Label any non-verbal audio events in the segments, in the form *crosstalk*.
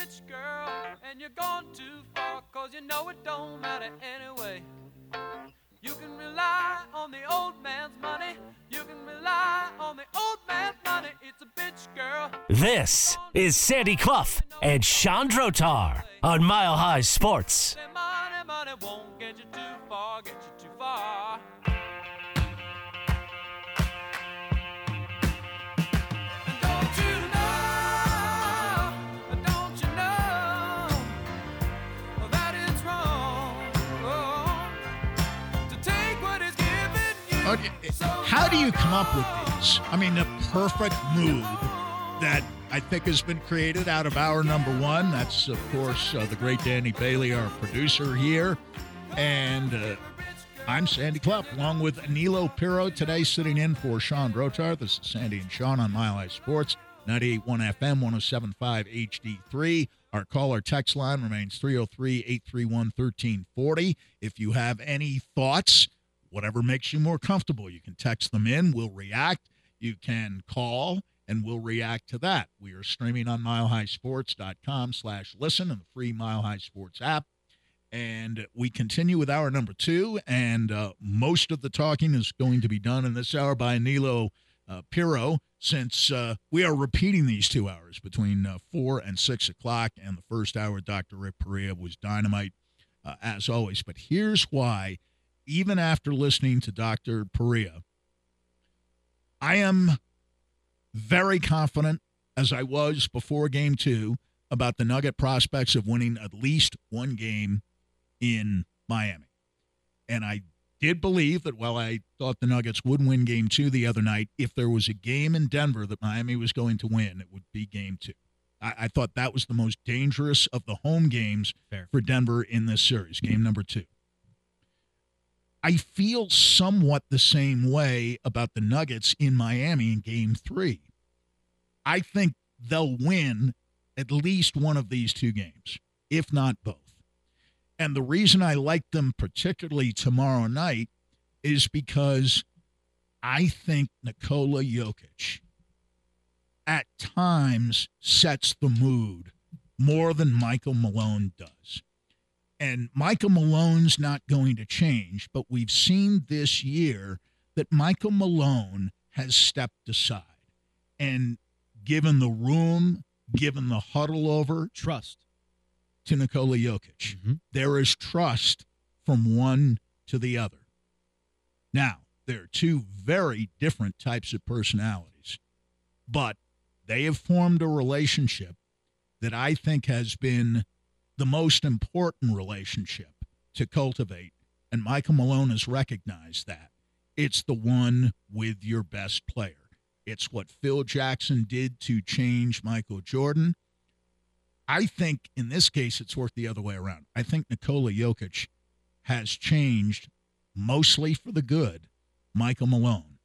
Rich girl and you're gone too far cause you know it don't matter anyway. You can rely on the old man's money. You can rely on the old man's money. It's a bitch girl. This is Sandy Clough and Sean Drotar on Mile High Sports. Money, money How do you come up with these? I mean, the perfect mood that I think has been created out of our number one. That's, of course, uh, the great Danny Bailey, our producer here. And uh, I'm Sandy Clough, along with Anilo Piro today, sitting in for Sean Drotar. This is Sandy and Sean on Mile High Sports, 98.1 FM, 107.5 HD3. Our caller text line remains 303 831 1340. If you have any thoughts, whatever makes you more comfortable, you can text them in. We'll react. You can call and we'll react to that. We are streaming on milehighsports.com slash listen and the free Mile High Sports app. And we continue with hour number two, and uh, most of the talking is going to be done in this hour by Nilo uh, Piro, since uh, we are repeating these two hours between uh, four and six o'clock. And the first hour, Dr. Rick Perea was dynamite, uh, as always. But here's why, even after listening to Dr. Perea, I am very confident, as I was before game two, about the Nugget prospects of winning at least one game in Miami. And I did believe that while I thought the Nuggets would win game two the other night, if there was a game in Denver that Miami was going to win, it would be game two. I, I thought that was the most dangerous of the home games Fair. for Denver in this series, game number two. I feel somewhat the same way about the Nuggets in Miami in game three. I think they'll win at least one of these two games, if not both. And the reason I like them particularly tomorrow night is because I think Nikola Jokic at times sets the mood more than Michael Malone does. And Michael Malone's not going to change, but we've seen this year that Michael Malone has stepped aside and given the room, given the huddle over Trust. to Nikola Jokic. Mhm. There is trust from one to the other. Now, there are two very different types of personalities, but they have formed a relationship that I think has been the most important relationship to cultivate. And Michael Malone has recognized that. It's the one with your best player. It's what Phil Jackson did to change Michael Jordan. I think in this case, it's worked the other way around. I think Nikola Jokic has changed mostly for the good Michael Malone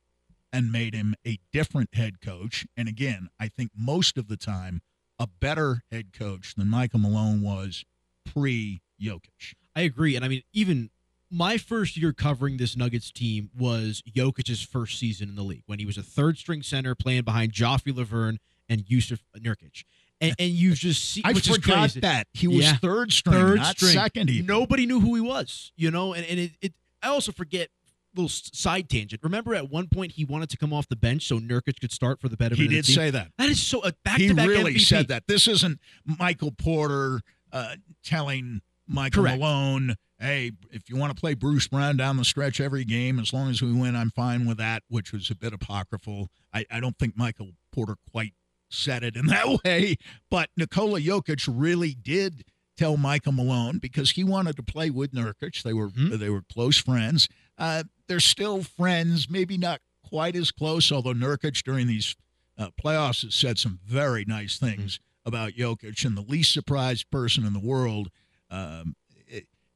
and made him a different head coach. And again, I think most of the time, a better head coach than Michael Malone was pre Jokic. I agree. And I mean, even my first year covering this Nuggets team was Jokic's first season in the league when he was a third string center playing behind Joffrey Lauvergne and Jusuf Nurkic. And, and you *laughs* just see, I which is forgot crazy. that. He was Yeah. third string, third not string. second even. Nobody knew who he was, you know. And, and it, it, I also forget little side tangent. Remember, at one point he wanted to come off the bench so Nurkic could start for the better. He did say that. that is so back he to back He really MVP. said that. This isn't Michael Porter uh, telling Michael Correct. Malone, "Hey, if you want to play Bruce Brown down the stretch every game, as long as we win, I'm fine with that." Which was a bit apocryphal. I, I don't think Michael Porter quite said it in *laughs* that way, but Nikola Jokic really did tell Michael Malone because he wanted to play with Nurkic. They were Mhm. they were close friends. Uh, they're still friends, maybe not quite as close. Although Nurkic during these uh, playoffs has said some very nice things about Jokic and the least surprised person in the world um,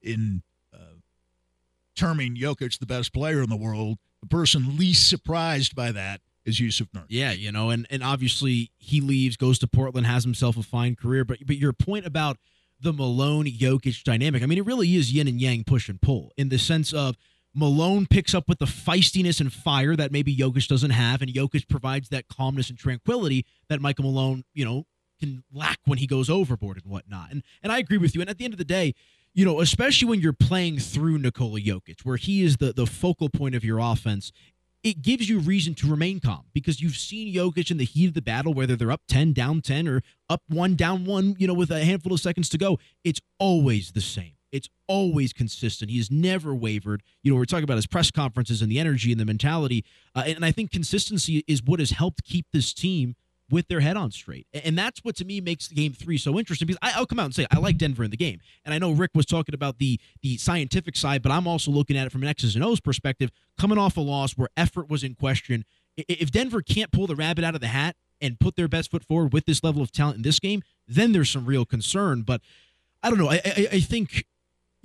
in uh, terming Jokic the best player in the world. The person least surprised by that is Jusuf Nurkic. Yeah, you know, and and obviously he leaves, goes to Portland, has himself a fine career. But but your point about the Malone Jokic dynamic, I mean, it really is yin and yang, push and pull, in the sense of Malone picks up with the feistiness and fire that maybe Jokic doesn't have, and Jokic provides that calmness and tranquility that Michael Malone, you know, can lack when he goes overboard and whatnot. And and I agree with you. And at the end of the day, you know, especially when you're playing through Nikola Jokic, where he is the the focal point of your offense, it gives you reason to remain calm because you've seen Jokic in the heat of the battle, whether they're up 10, down 10, or up one, down one, you know, with a handful of seconds to go. It's always the same. It's always consistent. He has never wavered. You know, we're talking about his press conferences and the energy and the mentality. Uh, and I think consistency is what has helped keep this team with their head on straight. And that's what to me makes the game three so interesting because I, will come out and say I like Denver in the game. And I know Rick was talking about the the scientific side, but I'm also looking at it from an X's and O's perspective, coming off a loss where effort was in question. If Denver can't pull the rabbit out of the hat and put their best foot forward with this level of talent in this game, then there's some real concern. But I don't know. I, I, I think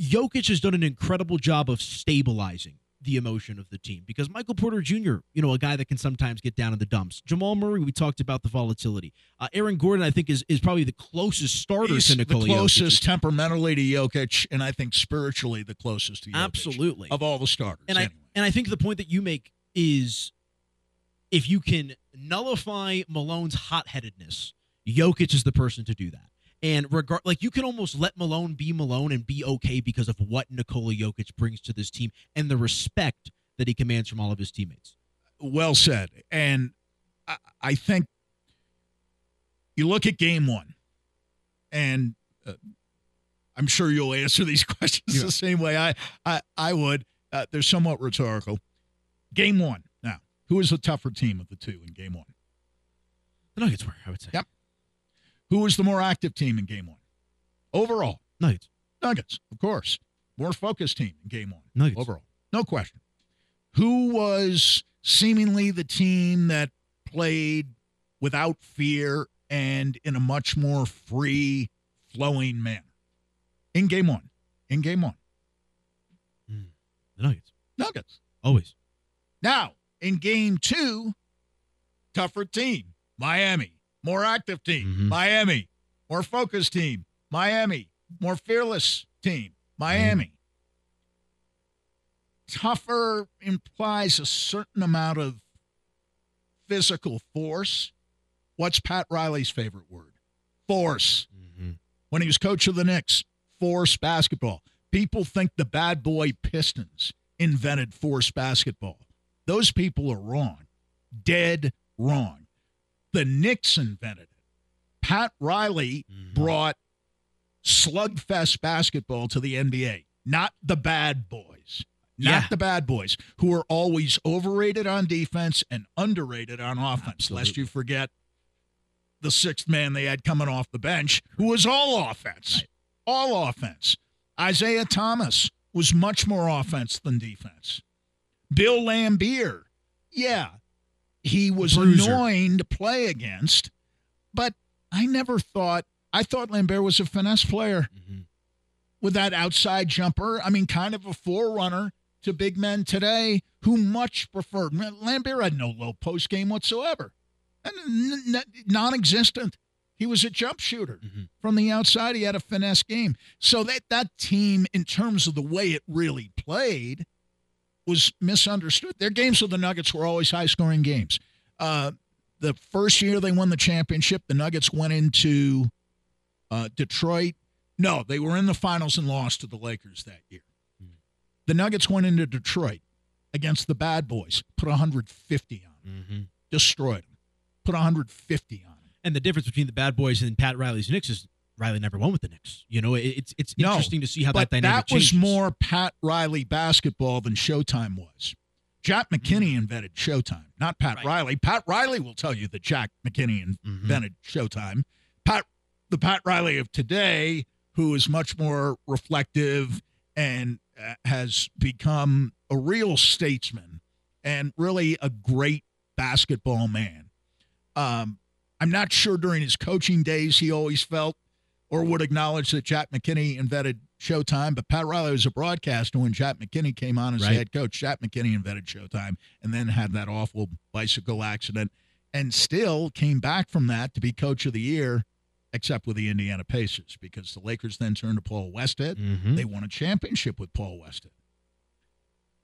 Jokic has done an incredible job of stabilizing the emotion of the team because Michael Porter Jr., you know, a guy that can sometimes get down in the dumps. Jamal Murray, we talked about the volatility. Uh, Aaron Gordon, I think, is is probably the closest starter He's to the closest Jokic. temperamentally to Jokic, and I think spiritually the closest to Jokic. Absolutely. Of all the starters. And I and I think the point that you make is if you can nullify Malone's hot headedness, Jokic is the person to do that. And regard like you can almost let Malone be Malone and be okay because of what Nikola Jokic brings to this team and the respect that he commands from all of his teammates. well said. And I, I think you look at game one, and uh, I'm sure you'll answer *laughs* these questions Yeah. the same way I I, I would. Uh, they're somewhat rhetorical. Game one. Now, who is the tougher team of the two in game one? The Nuggets were, I would say. Yep. Who was the more active team in game one? Overall, Nuggets. Nuggets, of course. More focused team in game one. Nuggets. Overall. No question. Who was seemingly the team that played without fear and in a much more free flowing manner? In game one. In game one. Hmm. The Nuggets. Nuggets. Always. Now, in game two, tougher team. Miami. More active team. Mhm. Miami. More focused team. Miami. More fearless team. Miami. Tougher implies a certain amount of physical force. What's Pat Riley's favorite word? Force. Mm-hmm. When he was coach of the Knicks, force basketball. People think the bad boy Pistons invented force basketball. Those people are wrong. Dead wrong. The Knicks invented it. Pat Riley Mhm. brought slugfest basketball to the NBA, not the bad boys. Not Yeah. the bad boys who are always overrated on defense and underrated on offense, lest you forget the sixth man they had coming off the bench, who was all offense. Right. All offense. Isiah Thomas was much more offense than defense. Bill Laimbeer, yeah, he was Bruiser. annoying to play against, but I never thought, I thought Laimbeer was a finesse player Mhm. with that outside jumper. I mean, kind of a forerunner to big men today who much preferred. Laimbeer had no low post game whatsoever, and non existent. He was a jump shooter Mhm. from the outside. He had a finesse game. So that that team, in terms of the way it really played, was misunderstood. Their games with the Nuggets were always high scoring games. Uh, the first year they won the championship, the Nuggets went into uh, Detroit. No, they were in the finals and lost to the Lakers that year. The Nuggets went into Detroit against the bad boys, put 150 on them, Mhm. destroyed them, put 150 on them. And the difference between the bad boys and Pat Riley's Knicks is Riley never won with the Knicks. You know, it- it's it's No, interesting to see how that dynamic that was changes. more Pat Riley basketball than Showtime was. Jack McKinney invented Showtime, not Pat Right. Riley. Pat Riley will tell you that Jack McKinney in- Mhm. invented Showtime. Pat, the Pat Riley of today, who is much more reflective and uh, has become a real statesman and really a great basketball man. Um, I'm not sure during his coaching days he always felt or would acknowledge that Jack McKinney invented Showtime. But Pat Riley was a broadcaster when Jack McKinney came on as Right. head coach. Jack McKinney invented Showtime and then had that awful bicycle accident and still came back from that to be coach of the year, except with the Indiana Pacers because the Lakers then turned to Paul Westhead. Mhm. They won a championship with Paul Westhead.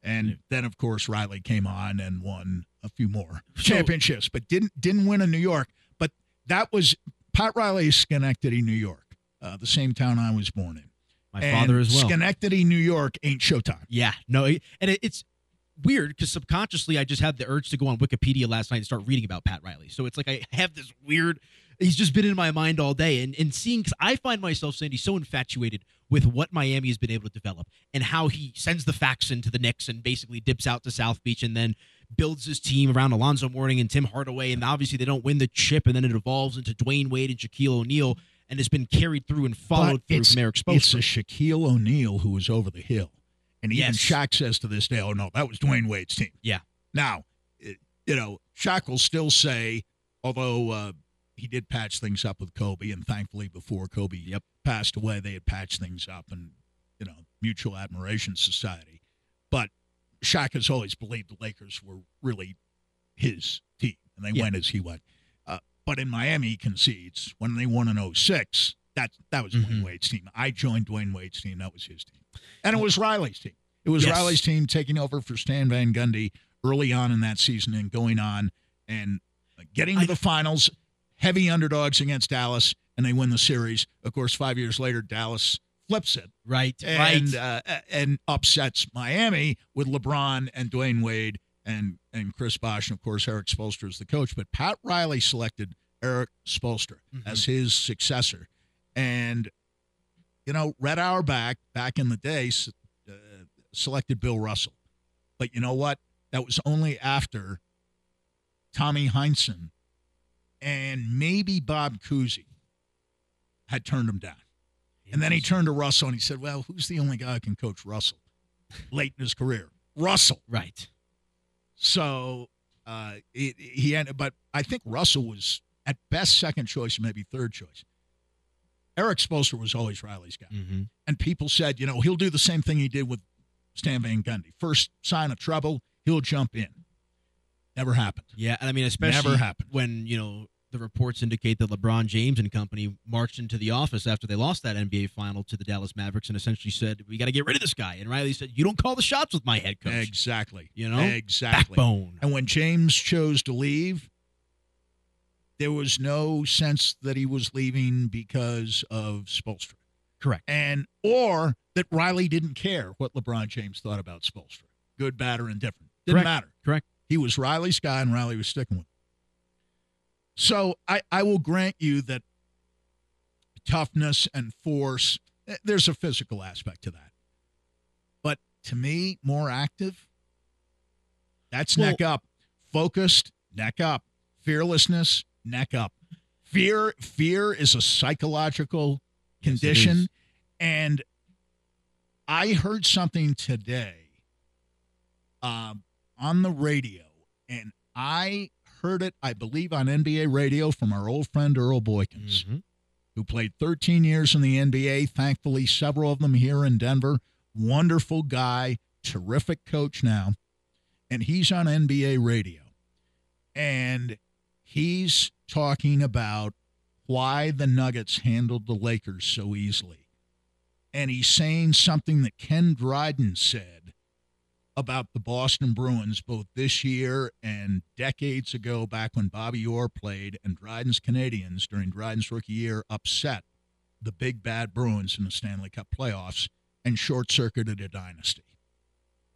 And then, of course, Riley came on and won a few more championships, but didn't didn't win in New York. But that was Pat Riley is Schenectady, New York, uh, the same town I was born in. My And father as well. Schenectady, New York ain't Showtime. Yeah, no, and it, it's weird because subconsciously I just had the urge to go on Wikipedia last night and start reading about Pat Riley. So it's like I have this weird. He's just been in my mind all day, and and seeing because I find myself, Sandy, so infatuated with what Miami has been able to develop and how he sends the facts into the Knicks and basically dips out to South Beach and then builds his team around Alonzo Mourning and Tim Hardaway, and obviously they don't win the chip, and then it evolves into Dwyane Wade and Shaquille O'Neal, and it's been carried through and followed But through it's, from Eric it's Spoelstra. a Shaquille O'Neal who was over the hill. And even Yes. Shaq says to this day, oh, no, that was Dwyane Wade's team. Yeah. Now, you know, Shaq will still say, although uh, he did patch things up with Kobe, and thankfully before Kobe Yep. passed away, they had patched things up and, you know, Mutual Admiration Society. But Shaq has always believed the Lakers were really his team, and they Yeah. went as he went. But in Miami, he concedes when they won in 06, that, that was Dwyane Mhm. Wade's team. I joined Dwyane Wade's team. That was his team. And it was Riley's team. It was Yes. Riley's team taking over for Stan Van Gundy early on in that season and going on and getting to I- the finals, heavy underdogs against Dallas, and they win the series. Of course, five years later, Dallas flips it right, and right. uh, and upsets Miami with LeBron and Dwyane Wade and and Chris Bosh and of course Eric Spoelstra is the coach. But Pat Riley selected Eric Spoelstra Mhm. as his successor, and you know Red Auerbach back in the day uh, selected Bill Russell, but you know what? That was only after Tommy Heinsohn and maybe Bob Cousy had turned him down. And then he turned to Russell and he said, Well, who's the only guy who can coach Russell late in his career? Russell. right. So uh, it, he ended, but I think Russell was at best second choice, maybe third choice. Eric Spoelstra was always Riley's guy. Mm-hmm. And people said, you know, he'll do the same thing he did with Stan Van Gundy. First sign of trouble, he'll jump in. Never happened. Yeah, and I mean, especially Never happened. when you know the reports indicate that LeBron James and company marched into the office after they lost that NBA final to the Dallas Mavericks and essentially said, "We got to get rid of this guy." And Riley said, "You don't call the shots with my head coach." Exactly. You know? Exactly. Backbone. And when James chose to leave, there was no sense that he was leaving because of Spoelstra. Correct. And or that Riley didn't care what LeBron James thought about Spoelstra. Good, bad, or indifferent. Didn't Correct. matter. Correct. He was Riley's guy and Riley was sticking with him. So I, I will grant you that toughness and force, eh, there's a physical aspect to that. But to me, more active, that's Well- neck up. Focused, neck up. Fearlessness, neck up. Fear, fear is a psychological condition. is. and I heard something today um, on the radio, and I heard it, I believe, on NBA radio from our old friend Earl Boykins, Mhm. who played 13 years in the NBA. Thankfully, several of them here in Denver. Wonderful guy, terrific coach now. And he's on NBA radio. And he's talking about why the Nuggets handled the Lakers so easily. And he's saying something that Ken Dryden said about the Boston Bruins both this year and decades ago, back when Bobby Orr played and Dryden's Canadiens during Dryden's rookie year upset the big bad Bruins in the Stanley Cup playoffs and short circuited a dynasty.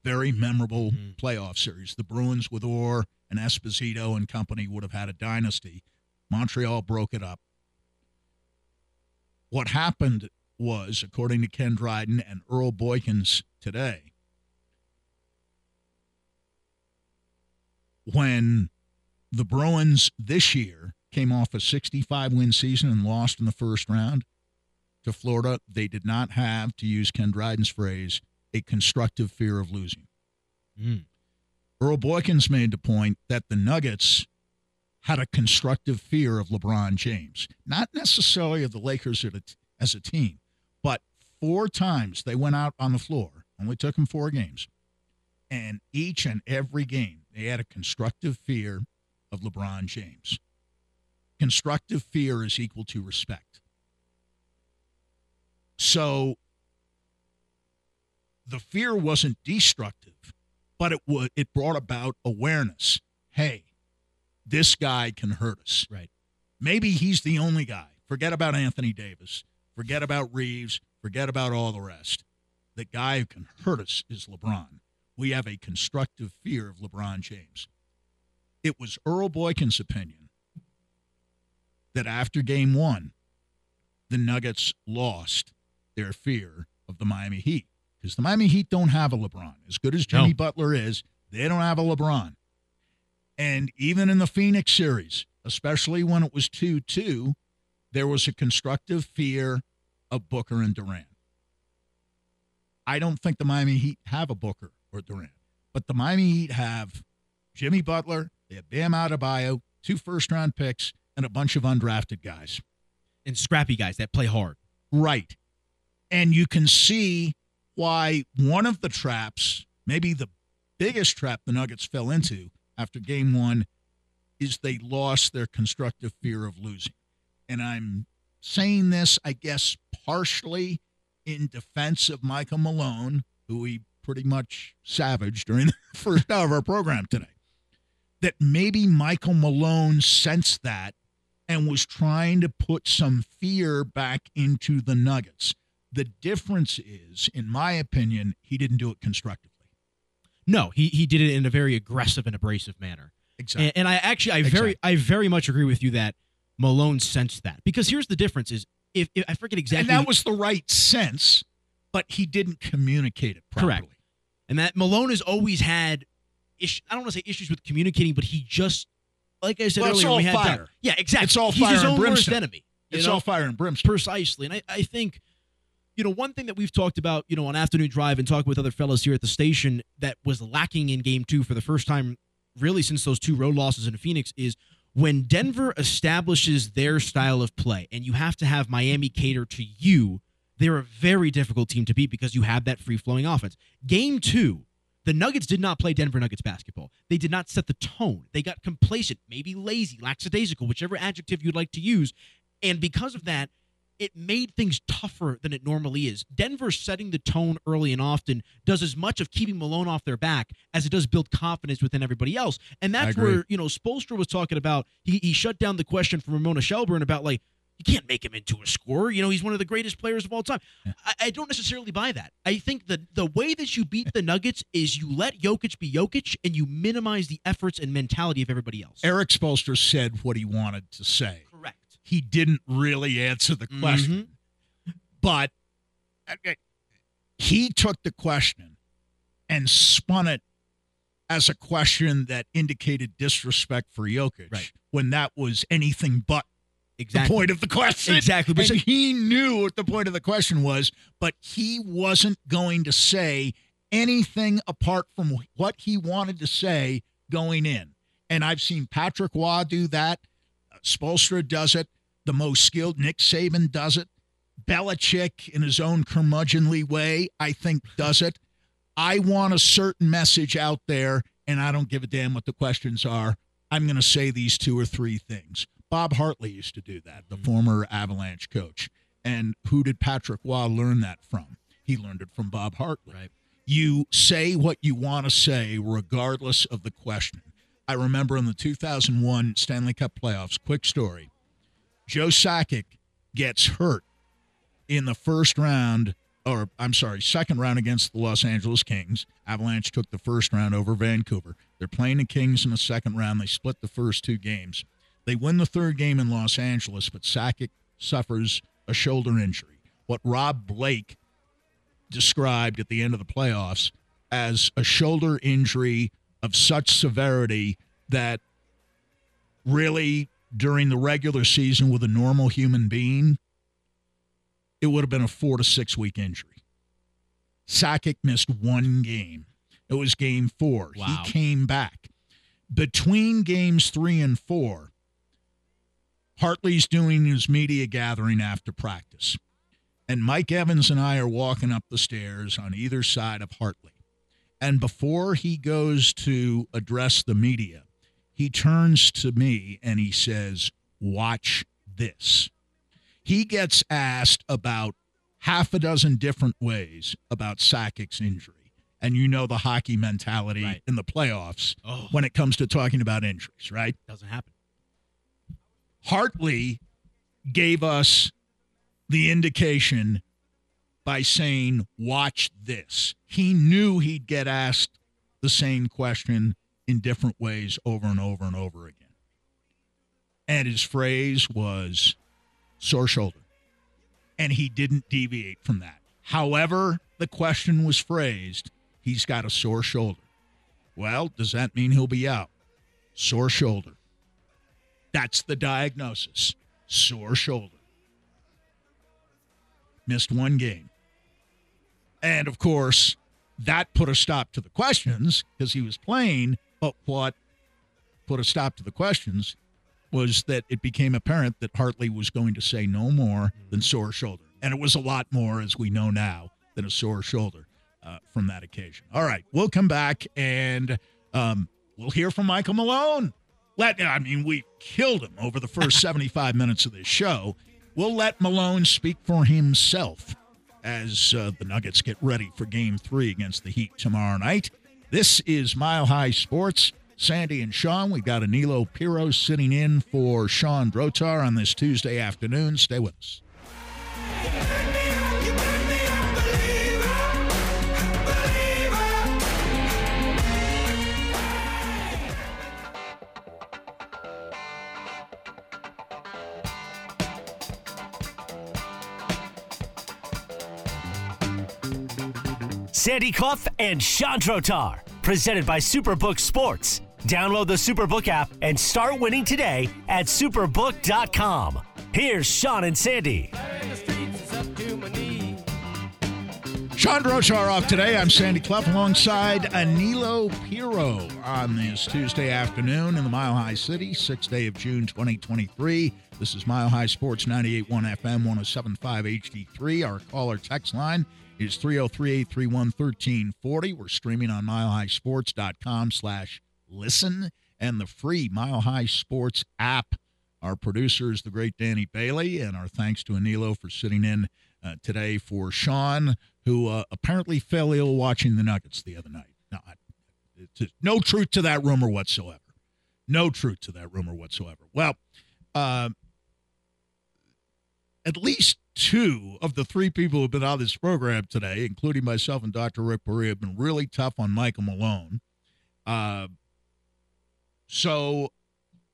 Very memorable Mhm. playoff series. The Bruins with Orr and Esposito and company would have had a dynasty. Montreal broke it up. What happened was, according to Ken Dryden and Earl Boykins today, when the Bruins this year came off a 65 win season and lost in the first round to Florida, they did not have, to use Ken Dryden's phrase, a constructive fear of losing. Mm. Earl Boykins made the point that the Nuggets had a constructive fear of LeBron James, not necessarily of the Lakers as a team, but four times they went out on the floor, only took them four games. And each and every game, they had a constructive fear of LeBron James. Constructive fear is equal to respect. So the fear wasn't destructive, but it would it brought about awareness. Hey, this guy can hurt us. Right. Maybe he's the only guy. Forget about Anthony Davis. Forget about Reaves. Forget about all the rest. The guy who can hurt us is LeBron. We have a constructive fear of LeBron James. It was Earl Boykins' opinion that after game one, the Nuggets lost their fear of the Miami Heat because the Miami Heat don't have a LeBron. As good as Jimmy No. Butler is, they don't have a LeBron. And even in the Phoenix series, especially when it was 2 2, there was a constructive fear of Booker and Durant. I don't think the Miami Heat have a Booker or Durant, but the Miami Heat have Jimmy Butler, they have Bam Adebayo, two first round picks, and a bunch of undrafted guys. And scrappy guys that play hard. Right. And you can see why one of the traps, maybe the biggest trap the Nuggets fell into after game one, is they lost their constructive fear of losing. And I'm saying this, I guess, partially in defense of Michael Malone, who we pretty much savaged during *laughs* the first hour of our program today. That maybe Michael Malone sensed that and was trying to put some fear back into the Nuggets. The difference is, in my opinion, he didn't do it constructively. No, he he did it in a very aggressive and abrasive manner. Exactly. And, and I actually, I very, I very much agree with you that Malone sensed that because here's the difference: is if, if I forget exactly, and that was the right sense, but he didn't communicate it properly. Correct. And that Malone has always had, ish, I don't want to say issues with communicating, but he just, like I said Well, earlier, all we had fire. that- yeah, exactly. It's all He's fire his and own worst enemy. It's know? all fire and brimstone. precisely, and I, I think. You know, one thing that we've talked about, you know, on afternoon drive and talking with other fellows here at the station that was lacking in game two for the first time, really since those two road losses in Phoenix, is when Denver establishes their style of play and you have to have Miami cater to you, they're a very difficult team to beat because you have that free flowing offense. Game two, the Nuggets did not play Denver Nuggets basketball. They did not set the tone. They got complacent, maybe lazy, lackadaisical, whichever adjective you'd like to use. And because of that, it made things tougher than it normally is. Denver setting the tone early and often does as much of keeping Malone off their back as it does build confidence within everybody else. And that's where, you know, Spoelstra was talking about he, he shut down the question from Ramona Shelburne about like you can't make him into a scorer. You know, he's one of the greatest players of all time. I, I don't necessarily buy that. I think the the way that you beat the Nuggets is you let Jokic be Jokic and you minimize the efforts and mentality of everybody else. Eric Spoelstra said what he wanted to say. Correct. He didn't really answer the question, mm-hmm. but he took the question and spun it as a question that indicated disrespect for Jokic Right. when that was anything but Exactly. the point of the question. Exactly. And he knew what the point of the question was, but he wasn't going to say anything apart from what he wanted to say going in. And I've seen Patrick Roy do that. Spoelstra does it. The most skilled Nick Saban does it. Belichick, in his own curmudgeonly way, I think does it. I want a certain message out there, and I don't give a damn what the questions are. I'm going to say these two or three things. Bob Hartley used to do that, the mm-hmm. former Avalanche coach. And who did Patrick Roy learn that from? He learned it from Bob Hartley. Right. You say what you want to say, regardless of the question. I remember in the 2001 Stanley Cup playoffs, quick story Joe Sakic gets hurt in the first round, or I'm sorry, second round against the Los Angeles Kings. Avalanche took the first round over Vancouver. They're playing the Kings in the second round. They split the first two games. They win the third game in Los Angeles, but Sakic suffers a shoulder injury. What Rob Blake described at the end of the playoffs as a shoulder injury of such severity that really during the regular season with a normal human being, it would have been a four to six week injury. Sakic missed one game. It was game four. Wow. He came back. Between games three and four, Hartley's doing his media gathering after practice. And Mike Evans and I are walking up the stairs on either side of Hartley. And before he goes to address the media, he turns to me and he says, Watch this. He gets asked about half a dozen different ways about Sakic's injury. And you know the hockey mentality Right. in the playoffs Oh, when it comes to talking about injuries, right? doesn't happen. Hartley gave us the indication by saying, Watch this. He knew he'd get asked the same question in different ways over and over and over again. And his phrase was sore shoulder. And he didn't deviate from that. However, the question was phrased, he's got a sore shoulder. Well, does that mean he'll be out? Sore shoulder. That's the diagnosis. Sore shoulder. Missed one game. And of course, that put a stop to the questions because he was playing. But what put a stop to the questions was that it became apparent that Hartley was going to say no more than sore shoulder. And it was a lot more, as we know now, than a sore shoulder uh, from that occasion. All right, we'll come back and um, we'll hear from Michael Malone. Let I mean, we killed him over the first *laughs* 75 minutes of this show. We'll let Malone speak for himself as uh, the Nuggets get ready for game three against the Heat tomorrow night. This is Mile High Sports. Sandy and Sean, we've got Anilo Piro sitting in for Sean Drotar on this Tuesday afternoon. Stay with us. Sandy Clough and Sean Drotar, presented by Superbook Sports. Download the Superbook app and start winning today at superbook.com. Here's Sean and Sandy. Sean Drotar off today. I'm Sandy Clough alongside Anilo Piro on this Tuesday afternoon in the Mile High City, 6th day of June 2023. This is Mile High Sports 98.1 FM 1075 HD3. Our caller text line is 303-831-1340. We're streaming on milehighsports.com slash listen and the free Mile High Sports app. Our producer is the great Danny Bailey, and our thanks to Anilo for sitting in uh, today for Sean, who uh, apparently fell ill watching the Nuggets the other night. No, no truth to that rumor whatsoever. No truth to that rumor whatsoever. Well, uh, at least two of the three people who have been on this program today, including myself and Dr. Rick Perea, have been really tough on Michael Malone. Uh, so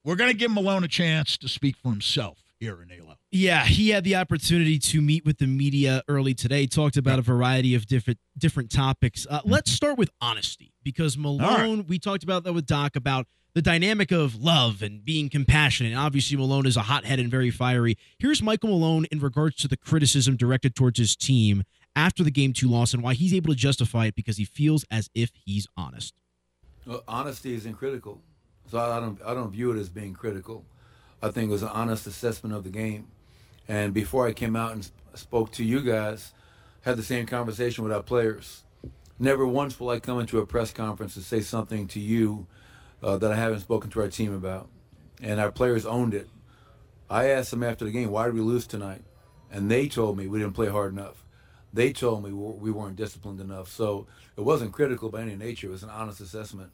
we're going to give Malone a chance to speak for himself here in ALO. Yeah, he had the opportunity to meet with the media early today. Talked about a variety of different different topics. Uh, let's start with honesty because Malone. We talked about that with Doc about the dynamic of love and being compassionate. And Obviously, Malone is a hothead and very fiery. Here's Michael Malone in regards to the criticism directed towards his team after the game two loss and why he's able to justify it because he feels as if he's honest. Well, honesty isn't critical, so I don't I don't view it as being critical. I think it was an honest assessment of the game. And before I came out and spoke to you guys, had the same conversation with our players. Never once will I come into a press conference and say something to you uh, that I haven't spoken to our team about. And our players owned it. I asked them after the game, why did we lose tonight? And they told me we didn't play hard enough. They told me we we weren't disciplined enough. So it wasn't critical by any nature. It was an honest assessment.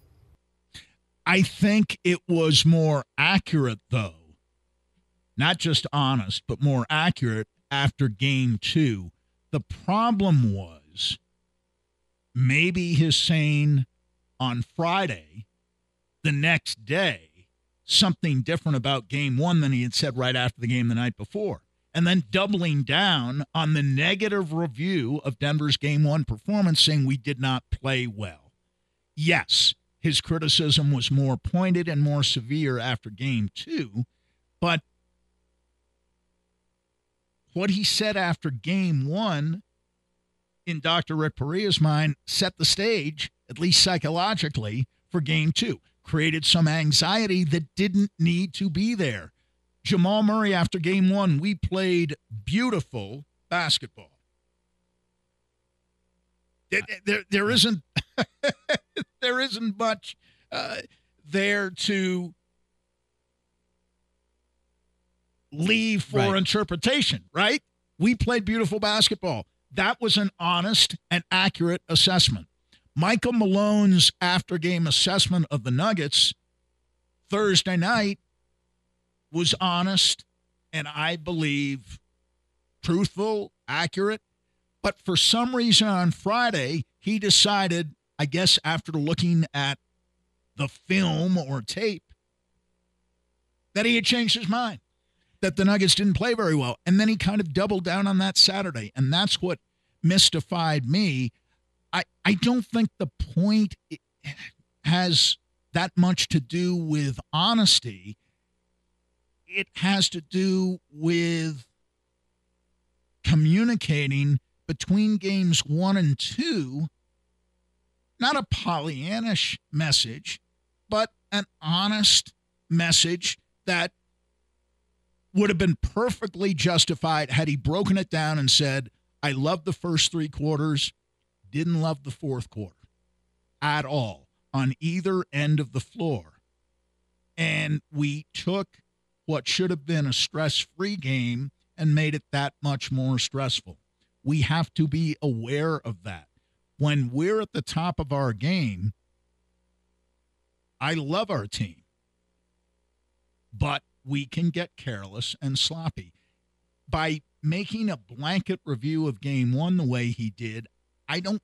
I think it was more accurate, though, not just honest, but more accurate after game two. The problem was maybe his saying on Friday, the next day, something different about game one than he had said right after the game the night before. And then doubling down on the negative review of Denver's game one performance, saying we did not play well. Yes, his criticism was more pointed and more severe after game two, but what he said after game one, in Dr. Rick Perea's mind, set the stage, at least psychologically, for game two. Created some anxiety that didn't need to be there. Jamal Murray after game one, we played beautiful basketball. There, there, there isn't *laughs* there isn't much uh, there to leave for Right. interpretation, right? We played beautiful basketball. That was an honest and accurate assessment. Michael Malone's after game assessment of the Nuggets Thursday night was honest and I believe truthful, accurate. But for some reason on Friday, he decided, I guess after looking at the film or tape, that he had changed his mind, that the Nuggets didn't play very well. And then he kind of doubled down on that Saturday. And that's what mystified me. I, I don't think the point has that much to do with honesty. It has to do with communicating between games one and two, not a Pollyannish message, but an honest message that would have been perfectly justified had he broken it down and said, I love the first three quarters, didn't love the fourth quarter at all on either end of the floor. And we took what should have been a stress free game and made it that much more stressful. We have to be aware of that. When we're at the top of our game, I love our team, but we can get careless and sloppy. By making a blanket review of game one the way he did, I don't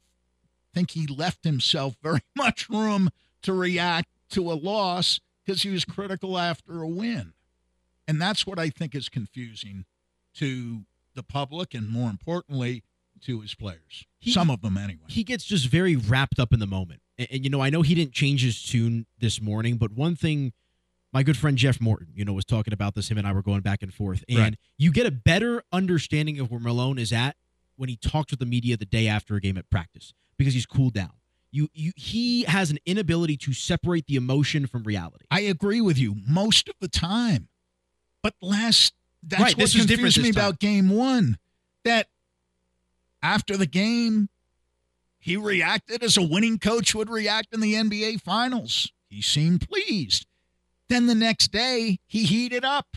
think he left himself very *laughs* much room to react to a loss because he was critical after a win. And that's what I think is confusing to the public and more importantly to his players. He- Some of them anyway. he gets just very wrapped up in the moment. And, and, you know, I know he didn't change his tune this morning, but one thing my good friend Jeff Morton, you know, was talking about this. Him and I were going back and forth. And Right. you get a better understanding of where Malone is at when he talks with the media the day after a game at practice because he's cooled down. You, you, he has an inability to separate the emotion from reality. I agree with you most of the time. But last that's Right, what this confused me about game one. That after the game, he reacted as a winning coach would react in the NBA finals. He seemed pleased. Then the next day, he heated up,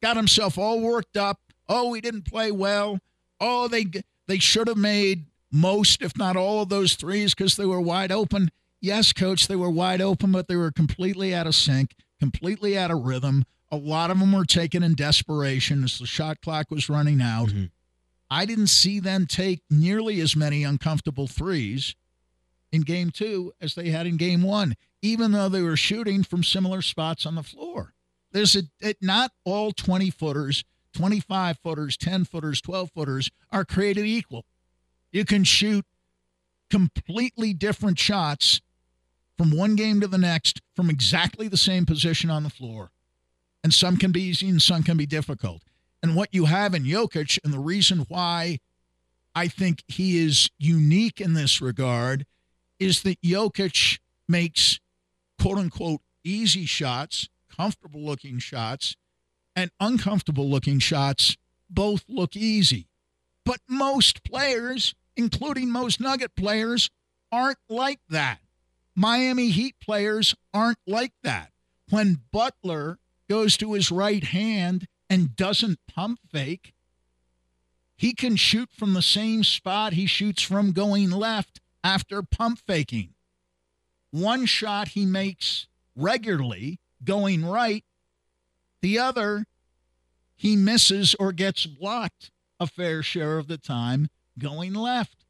got himself all worked up. Oh, we didn't play well. Oh, they they should have made most, if not all, of those threes because they were wide open. Yes, coach, they were wide open, but they were completely out of sync, completely out of rhythm. A lot of them were taken in desperation as the shot clock was running out. Mhm. I didn't see them take nearly as many uncomfortable threes in game two as they had in game one, even though they were shooting from similar spots on the floor. There's a it, not all 20 footers, 25 footers, 10 footers, 12 footers are created equal. You can shoot completely different shots from one game to the next from exactly the same position on the floor. And some can be easy and some can be difficult. And what you have in Jokic, and the reason why I think he is unique in this regard, is that Jokic makes quote unquote easy shots, comfortable looking shots, and uncomfortable looking shots both look easy. But most players, including most Nugget players, aren't like that. Miami Heat players aren't like that. When Butler goes to his right hand and doesn't pump fake, he can shoot from the same spot he shoots from going left after pump faking. One shot he makes regularly going right, the other he misses or gets blocked a fair share of the time going left.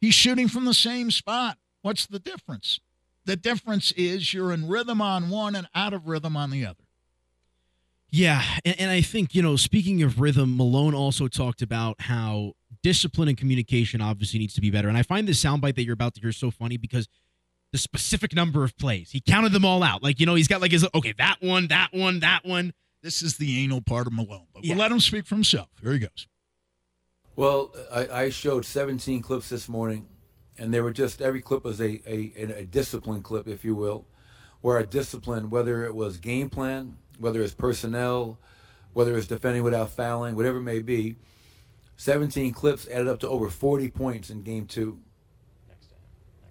He's shooting from the same spot. What's the difference? The difference is you're in rhythm on one and out of rhythm on the other. Yeah, and, and I think you know, speaking of rhythm, Malone also talked about how discipline and communication obviously needs to be better. And I find this soundbite that you're about to hear so funny because the specific number of plays he counted them all out. Like you know, he's got like his okay, that one, that one, that one. This is the anal part of Malone, but Yeah. we'll let him speak for himself. Here he goes. Well, I, I showed 17 clips this morning, and they were just every clip was a, a, a discipline clip, if you will, where a discipline, whether it was game plan, whether it's personnel, whether it's defending without fouling, whatever it may be. 17 clips added up to over 40 points in game two.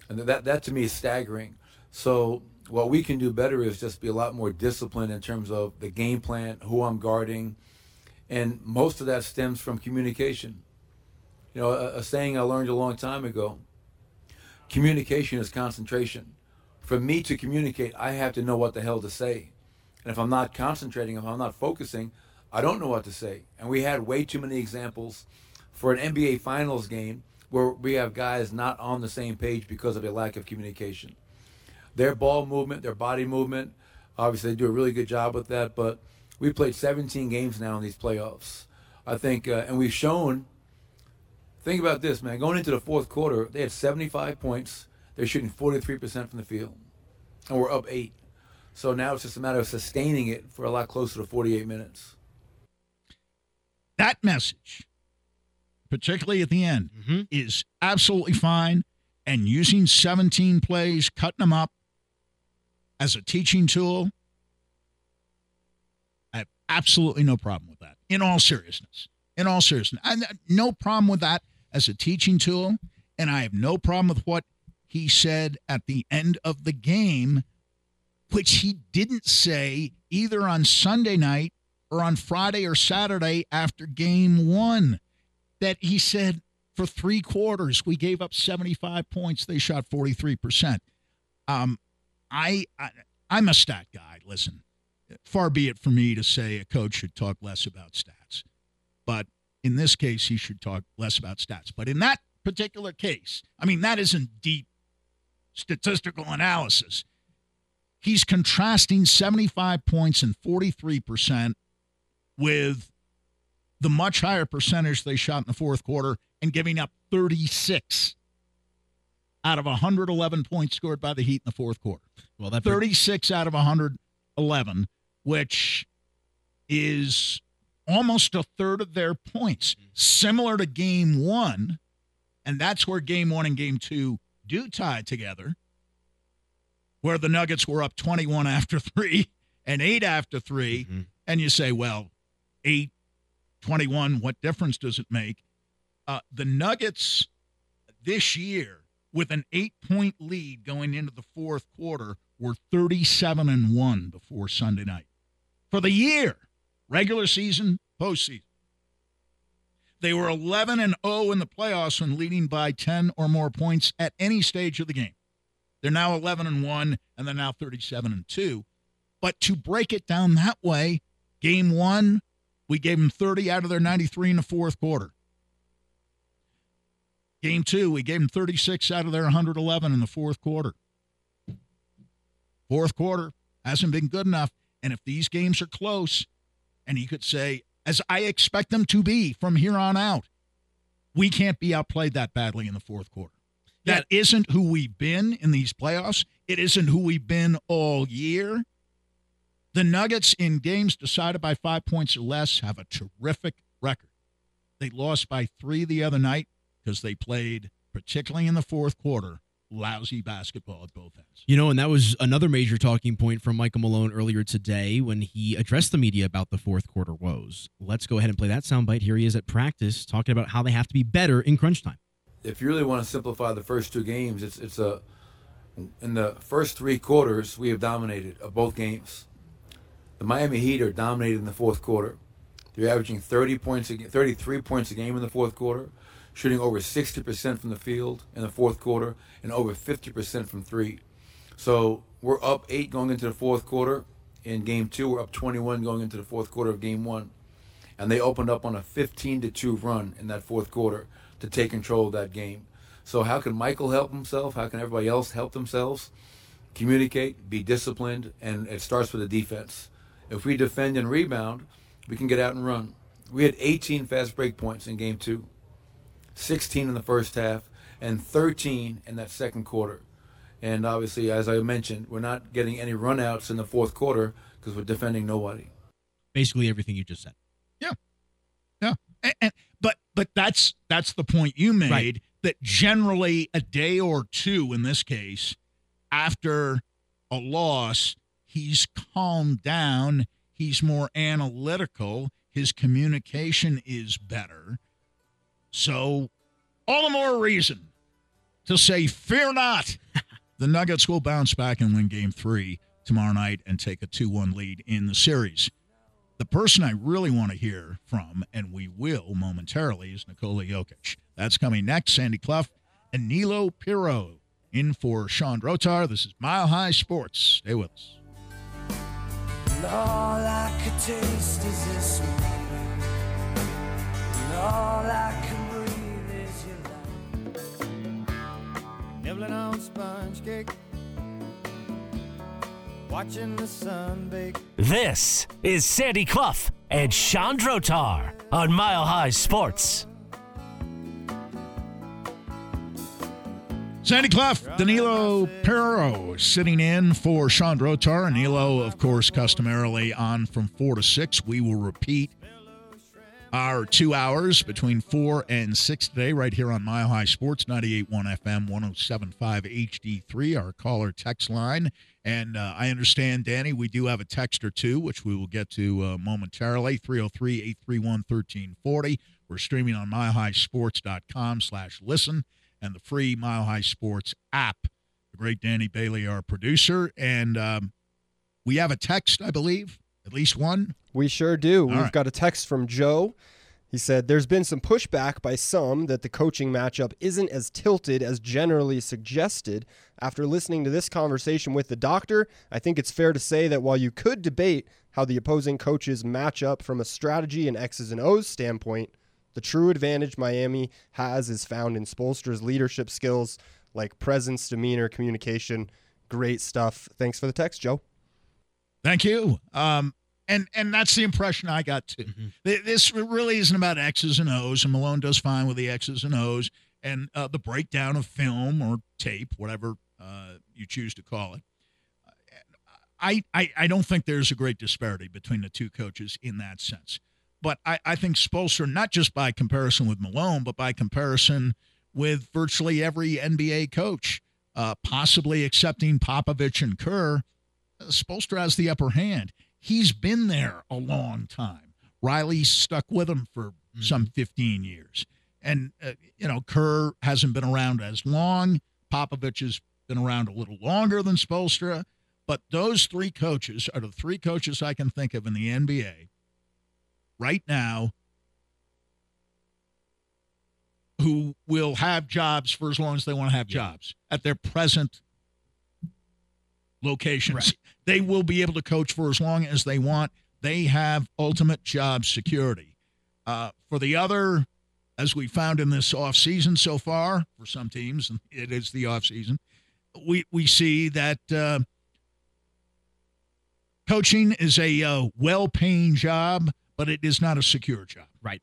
And that, that to me is staggering. So what we can do better is just be a lot more disciplined in terms of the game plan, who I'm guarding, and most of that stems from communication. You know, a, a saying I learned a long time ago communication is concentration. For me to communicate, I have to know what the hell to say. And if I'm not concentrating, if I'm not focusing, I don't know what to say. And we had way too many examples for an NBA Finals game where we have guys not on the same page because of a lack of communication. Their ball movement, their body movement, obviously they do a really good job with that. But we played 17 games now in these playoffs. I think, uh, and we've shown. Think about this, man. Going into the fourth quarter, they had 75 points. They're shooting 43% from the field, and we're up eight. So now it's just a matter of sustaining it for a lot closer to 48 minutes. That message, particularly at the end, Mm-hmm. is absolutely fine. And using 17 plays, cutting them up as a teaching tool, I have absolutely no problem with that. In all seriousness, in all seriousness, I, no problem with that as a teaching tool. And I have no problem with what he said at the end of the game, which he didn't say either on Sunday night or on Friday or Saturday after game one. That he said for three quarters we gave up 75 points, they shot 43%. Um, I, I I'm a stat guy. Listen, far be it for me to say a coach should talk less about stats, but in this case, he should talk less about stats. But in that particular case, I mean, that isn't deep statistical analysis. He's contrasting 75 points and 43% with the much higher percentage they shot in the fourth quarter and giving up 36 out of 111 points scored by the Heat in the fourth quarter. Well, that 36 out of 111, which is almost a third of their points, similar to game one. And that's where game one and game two do tie together, where the Nuggets were up 21 after three and eight after 3 Mhm. And you say, well, eight, 21, what difference does it make? Uh, the Nuggets this year, with an eight point lead going into the fourth quarter, were 37 and 1 before Sunday night. For the year, regular season, postseason. They were 11 and 0 in the playoffs when leading by 10 or more points at any stage of the game. They're now 11 and 1 and they're now 37 and 2. But to break it down that way, game 1, we gave them 30 out of their 93 in the fourth quarter. Game 2, we gave them 36 out of their 111 in the fourth quarter. Fourth quarter hasn't been good enough. And if these games are close, and he could say, as I expect them to be from here on out, we can't be outplayed that badly in the fourth quarter. That isn't who we've been in these playoffs. It isn't who we've been all year. The Nuggets in games decided by five points or less have a terrific record. They lost by three the other night because they played, particularly in the fourth quarter, lousy basketball at both ends. You know, and that was another major talking point from Michael Malone earlier today when he addressed the media about the fourth quarter woes. Let's go ahead and play that soundbite. Here he is at practice talking about how they have to be better in crunch time. if you really want to simplify the first two games, it's it's a in the first three quarters we have dominated of both games. The Miami Heat are dominated in the fourth quarter. They're averaging 30 points, 33 points a game in the fourth quarter, shooting over 60% from the field in the fourth quarter, and over 50% from three. So we're up eight going into the fourth quarter. In game two, we're up 21 going into the fourth quarter of game one and they opened up on a 15 to 2 run in that fourth quarter to take control of that game. So how can Michael help himself? How can everybody else help themselves? Communicate, be disciplined, and it starts with the defense. If we defend and rebound, we can get out and run. We had 18 fast break points in game 2, 16 in the first half, and 13 in that second quarter. And obviously, as I mentioned, we're not getting any runouts in the fourth quarter because we're defending nobody. Basically, everything you just said. Yeah, and, and- but but that's that's the point you made Right. that generally a day or two in this case after a loss, he's calmed down. He's more analytical. His communication is better. So, all the more reason to say, fear not. *laughs* the Nuggets will bounce back and win game three tomorrow night and take a 2 1 lead in the series. The person I really want to hear from, and we will momentarily, is Nikola Jokic. That's coming next. Sandy Clough and Nilo Perea in for Sean Drotar. This is Mile High Sports. Stay with us. And all I could taste is this moment. And all I can Nibbling on sponge cake. Watching the sun bake. This is Sandy Clough and Sean Drotar on Mile High Sports. Sandy Clough, Danilo Perea sitting in for Sean Drotar. Danilo, of course, customarily on from 4 to 6. We will repeat our two hours between 4 and 6 today, right here on Mile High Sports, 98.1 FM, 107.5 HD3, our caller text line. And uh, I understand, Danny, we do have a text or two, which we will get to uh, momentarily, 303 831 1340. We're streaming on milehighsports.com slash listen and the free Mile High Sports app. The great Danny Bailey, our producer. And um, we have a text, I believe, at least one. We sure do. We've right. got a text from Joe. He said, There's been some pushback by some that the coaching matchup isn't as tilted as generally suggested. After listening to this conversation with the doctor, I think it's fair to say that while you could debate how the opposing coaches match up from a strategy and X's and O's standpoint, the true advantage Miami has is found in Spoelstra's leadership skills like presence, demeanor, communication. Great stuff. Thanks for the text, Joe. Thank you. Um, and and that's the impression I got too. Th- This really isn't about X's and O's, and Malone does fine with the X's and O's and uh, the breakdown of film or tape, whatever uh, you choose to call it. I, I I don't think there's a great disparity between the two coaches in that sense. But I, I think Spoelstra, not just by comparison with Malone, but by comparison with virtually every NBA coach, uh, possibly excepting Popovich and Kerr, Spoelstra has the upper hand. He's been there a long time. Riley stuck with him for some 15 years. And, uh, you know, Kerr hasn't been around as long. Popovich has been around a little longer than Spoelstra. But those three coaches are the three coaches I can think of in the NBA right now who will have jobs for as long as they want to have jobs at their present locations. They will be able to coach for as long as they want. They have ultimate job security. Uh, for the other, as we found in this offseason so far, for some teams, and it is the offseason, we, we see that uh, coaching is a uh, well paying job, but it is not a secure job. Right.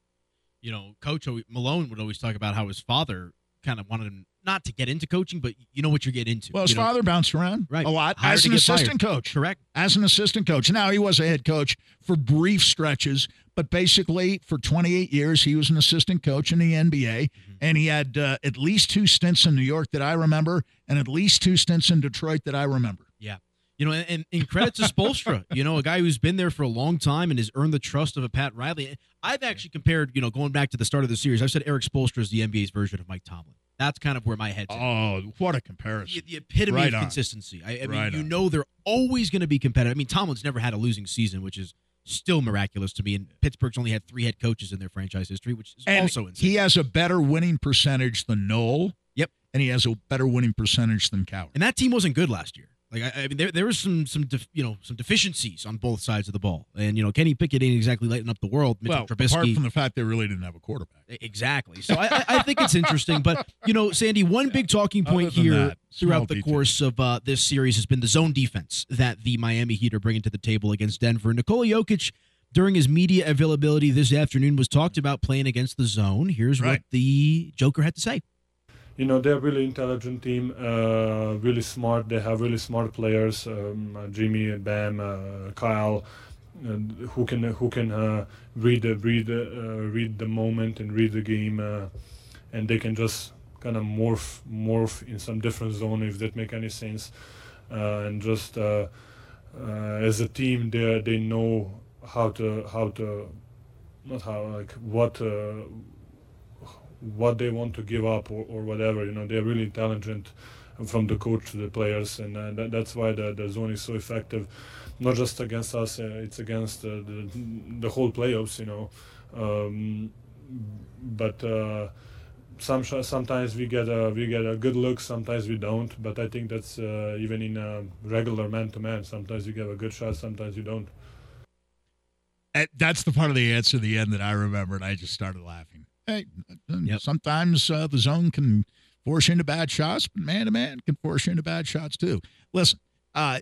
You know, Coach Malone would always talk about how his father kind of wanted him not to get into coaching, but you know what you're getting into. Well, his you know? father bounced around Right. a lot Hired as an get fired. assistant coach. Correct. As an assistant coach. Now, he was a head coach for brief stretches, but basically for 28 years, he was an assistant coach in the NBA. Mm-hmm. And he had uh, at least two stints in New York that I remember, and at least two stints in Detroit that I remember. You know, and, and credit to Spoelstra, *laughs* you know, a guy who's been there for a long time and has earned the trust of a Pat Riley. I've actually compared, you know, going back to the start of the series, I've said Erik Spoelstra is the NBA's version of Mike Tomlin. That's kind of where my head's at. Oh, what a comparison. the epitome Right of on. consistency. I, I mean, you on. know they're always going to be competitive. I mean, Tomlin's never had a losing season, which is still miraculous to me. And Pittsburgh's only had three head coaches in their franchise history, which is And also insane. he has a better winning percentage than Noll. Yep. And he has a better winning percentage than Cowher. And that team wasn't good last year. Like I, I mean, there there was some some def, you know some deficiencies on both sides of the ball, and you know Kenny Pickett ain't exactly lighting up the world. Mitchell well, Trubisky, apart from the fact they really didn't have a quarterback. Exactly. So I, I- think it's interesting. But, you know, Sandy, one big talking point here that, throughout the details. course of uh, this series has been the zone defense that the Miami Heat are bringing to the table against Denver. Nikola Jokic, during his media availability this afternoon, was talked about playing against the zone. Here's what the Joker had to say. You know they're a really intelligent team uh, really smart. They have really smart players um, uh, jimmy bam uh, kyle who can who can uh, read the read the, uh, read the moment and read the game uh, and they can just kind of morph morph in some different zone if that make any sense. And just as a team they they know how to how to not how like what what they want to give up or, or whatever. You know, they're really intelligent from the coach to the players, and uh, that, that's why the, the zone is so effective. Not just against us, uh, it's against uh, the the whole playoffs. You know, um, but. Uh, some sometimes we get a we get a good look, sometimes we don't. But I think that's uh, even in a regular man to man. Sometimes you get a good shot, sometimes you don't. And that's the part of the answer the end that I remember, and I just started laughing. Hey, Yep. sometimes uh, the zone can force you into bad shots, but man to man can force you into bad shots too. Listen, uh,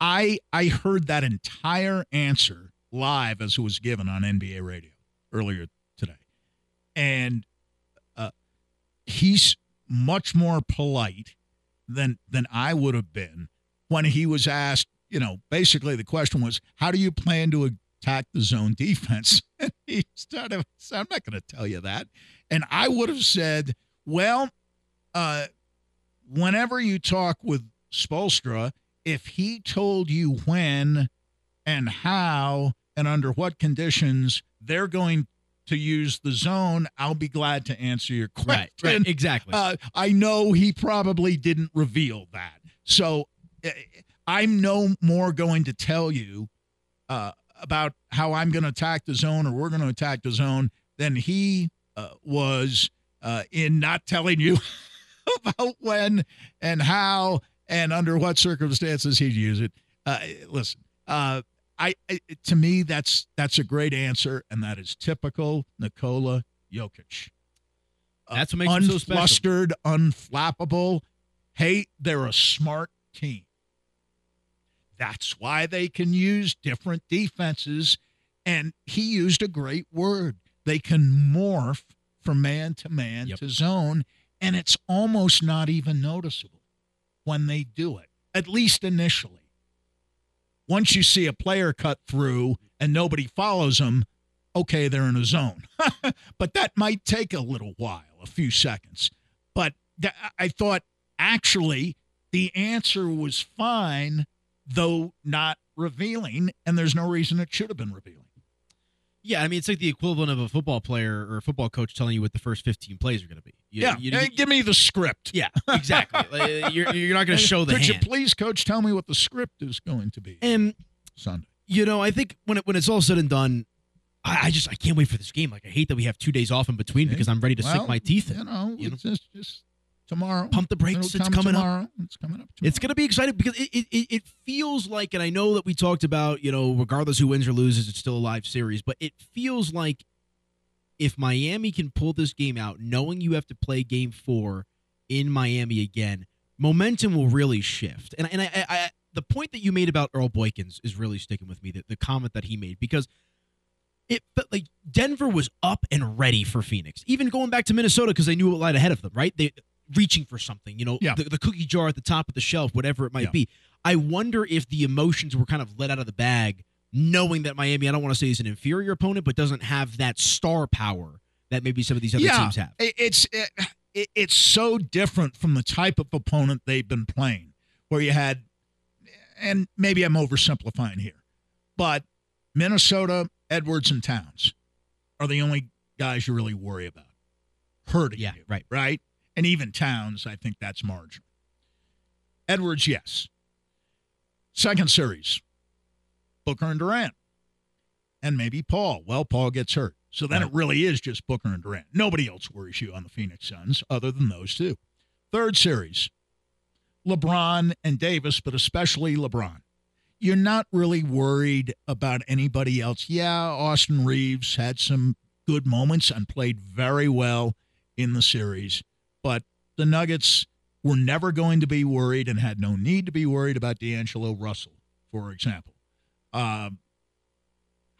I I heard that entire answer live as it was given on NBA radio earlier today, and uh, he's much more polite than than I would have been when he was asked. You know, basically the question was, "How do you plan to attack the zone defense?" *laughs* And he started. So I'm not going to tell you that. And I would have said, "Well, uh, whenever you talk with Spoelstra, if he told you when and how and under what conditions they're going to use the zone, I'll be glad to answer your question." Right, right, *laughs* exactly. Uh, I know he probably didn't reveal that. So uh, I'm no more going to tell you uh, about how I'm going to attack the zone or we're going to attack the zone than he uh, was uh, in not telling you *laughs* about when and how and under what circumstances he'd use it. Uh, listen, uh, I, I to me that's that's a great answer, and that is typical Nikola Jokic. Uh, That's what makes him so special. unflustered, unflappable. Hey, they're a smart team. That's why they can use different defenses. And he used a great word. They can morph from man to man Yep. to zone, and it's almost not even noticeable when they do it, at least initially. Once you see a player cut through and nobody follows them, okay, they're in a zone. *laughs* but that might take a little while, a few seconds. But th- I thought actually the answer was fine, though not revealing, and there's no reason it should have been revealing. Yeah, I mean, it's like the equivalent of a football player or a football coach telling you what the first 15 plays are going to be. You- yeah, you- hey, give me the script. yeah, exactly. *laughs* Like, you're, you're not going to show the Could you please, coach, tell me what the script is going to be And Sunday? you know, I think when it, when it's all said and done, I, I just I can't wait for this game. Like I hate that we have two days off in between because I'm ready to Well, sink my teeth in. You know, you know? it's just, just tomorrow. Pump the brakes. It's coming up. It's coming up. It's going to be exciting because it, it, it, it feels like, and I know that we talked about, you know, regardless who wins or loses, it's still a live series, but it feels like if Miami can pull this game out, knowing you have to play game four in Miami again, momentum will really shift. And, and I, I, I the point that you made about Earl Boykins is really sticking with me, the, the comment that he made, because it felt like Denver was up and ready for Phoenix, even going back to Minnesota because they knew what lied ahead of them, right? They reaching for something, you know, Yeah. the, the cookie jar at the top of the shelf, whatever it might Yeah. be. I wonder if the emotions were kind of let out of the bag, knowing that Miami, I don't want to say is an inferior opponent, but doesn't have that star power that maybe some of these other yeah, teams have. It's it, it, it's so different from the type of opponent they've been playing, where you had, and maybe I'm oversimplifying here, but Minnesota, Edwards, and Towns are the only guys you really worry about hurting Yeah, you, right. right? And even Towns, I think that's marginal. Edwards, yes. Second series, Booker and Durant, and maybe Paul. Well, Paul gets hurt. So then it really is just Booker and Durant. Nobody else worries you on the Phoenix Suns other than those two. Third series, LeBron and Davis, but especially LeBron. You're not really worried about anybody else. Yeah, Austin Reaves had some good moments and played very well in the series, but the Nuggets were never going to be worried and had no need to be worried about D'Angelo Russell, for example. Um,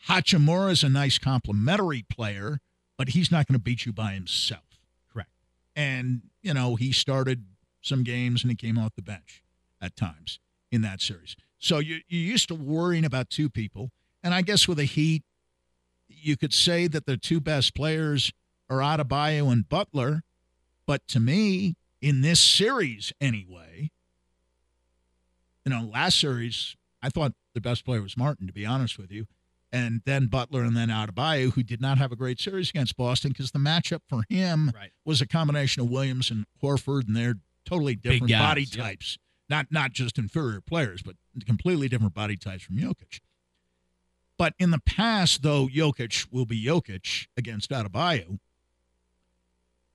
Hachimura is a nice complementary player, but he's not going to beat you by himself. Correct. And, you know, he started some games and he came off the bench at times in that series. So you, you're used to worrying about two people. And I guess with the Heat, you could say that the two best players are Adebayo and Butler. But to me, in this series anyway, you know, last series, I thought the best player was Martin, to be honest with you. and then Butler and then Adebayo, who did not have a great series against Boston because the matchup for him Right. was a combination of Williams and Horford, and they're totally different guys, body yeah. types. Not not just inferior players, but completely different body types from Jokic. But in the past, though, Jokic will be Jokic against Adebayo.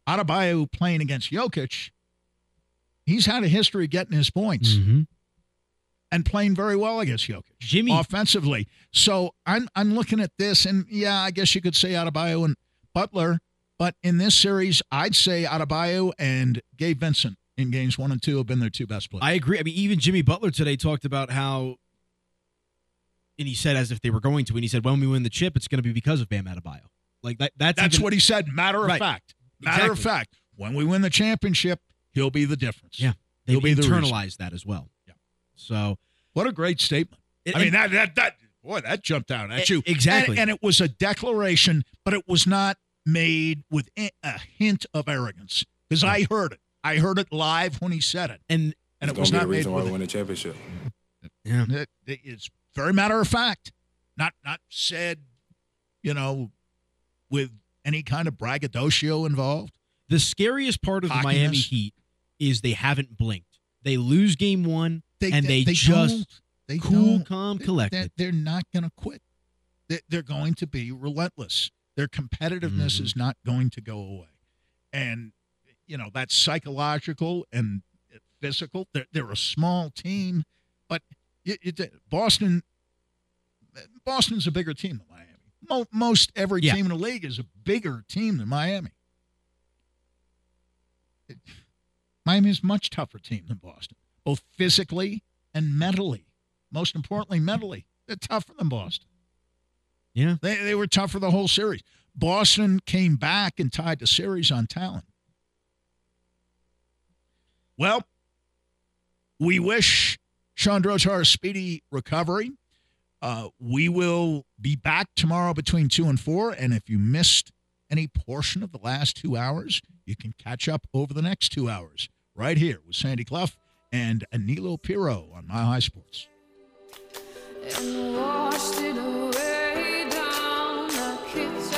Adebayo playing against Jokic, he's had a history of getting his points Mm-hmm. and playing very well against Jokic Jimmy, offensively. So I'm I'm looking at this, and yeah, I guess you could say Adebayo and Butler, but in this series, I'd say Adebayo and Gabe Vincent in games one and two have been their two best players. I agree. I mean, even Jimmy Butler today talked about how, and he said as if they were going to, and he said, when we win the chip, it's going to be because of Bam Adebayo. Like that. That's That's even- what he said. Matter of Right. fact, matter of fact, when we win the championship, he'll be the difference. Yeah. he'll they've be the internalized that as well. Yeah. So What a great statement. it- I mean and- that that that boy that jumped out at E- you exactly. and, and it was a declaration, but it was not made with a a hint of arrogance because I heard it. I heard it live when he said it, and and It's it was not be the made reason why we win the championship. yeah, it, it- it's very matter of fact, not not said, you know, with any kind of braggadocio involved. the scariest part of the Miami Heat is they haven't blinked. They lose game one, and they, just don't. they cool, calm, They're- collected. They're, they're not going to quit. They- They're going to be relentless. Their competitiveness Mhm. is not going to go away, and you know that's psychological and physical. They're they're a small team, but it, it, Boston. Boston's a bigger team than Miami. Mo- most every Yeah. team in the league is a bigger team than Miami. It- Miami is a much tougher team than Boston, both physically and mentally. Most importantly, mentally, they're tougher than Boston. Yeah. They, they were tough for the whole series. Boston came back and tied the series on talent. Well, we wish Sean Drotar a speedy recovery. Uh, we will be back tomorrow between 2 and 4. And if you missed any portion of the last two hours, you can catch up over the next two hours right here with Sandy Clough and Anilo Perea on Mile High Sports. the kitchen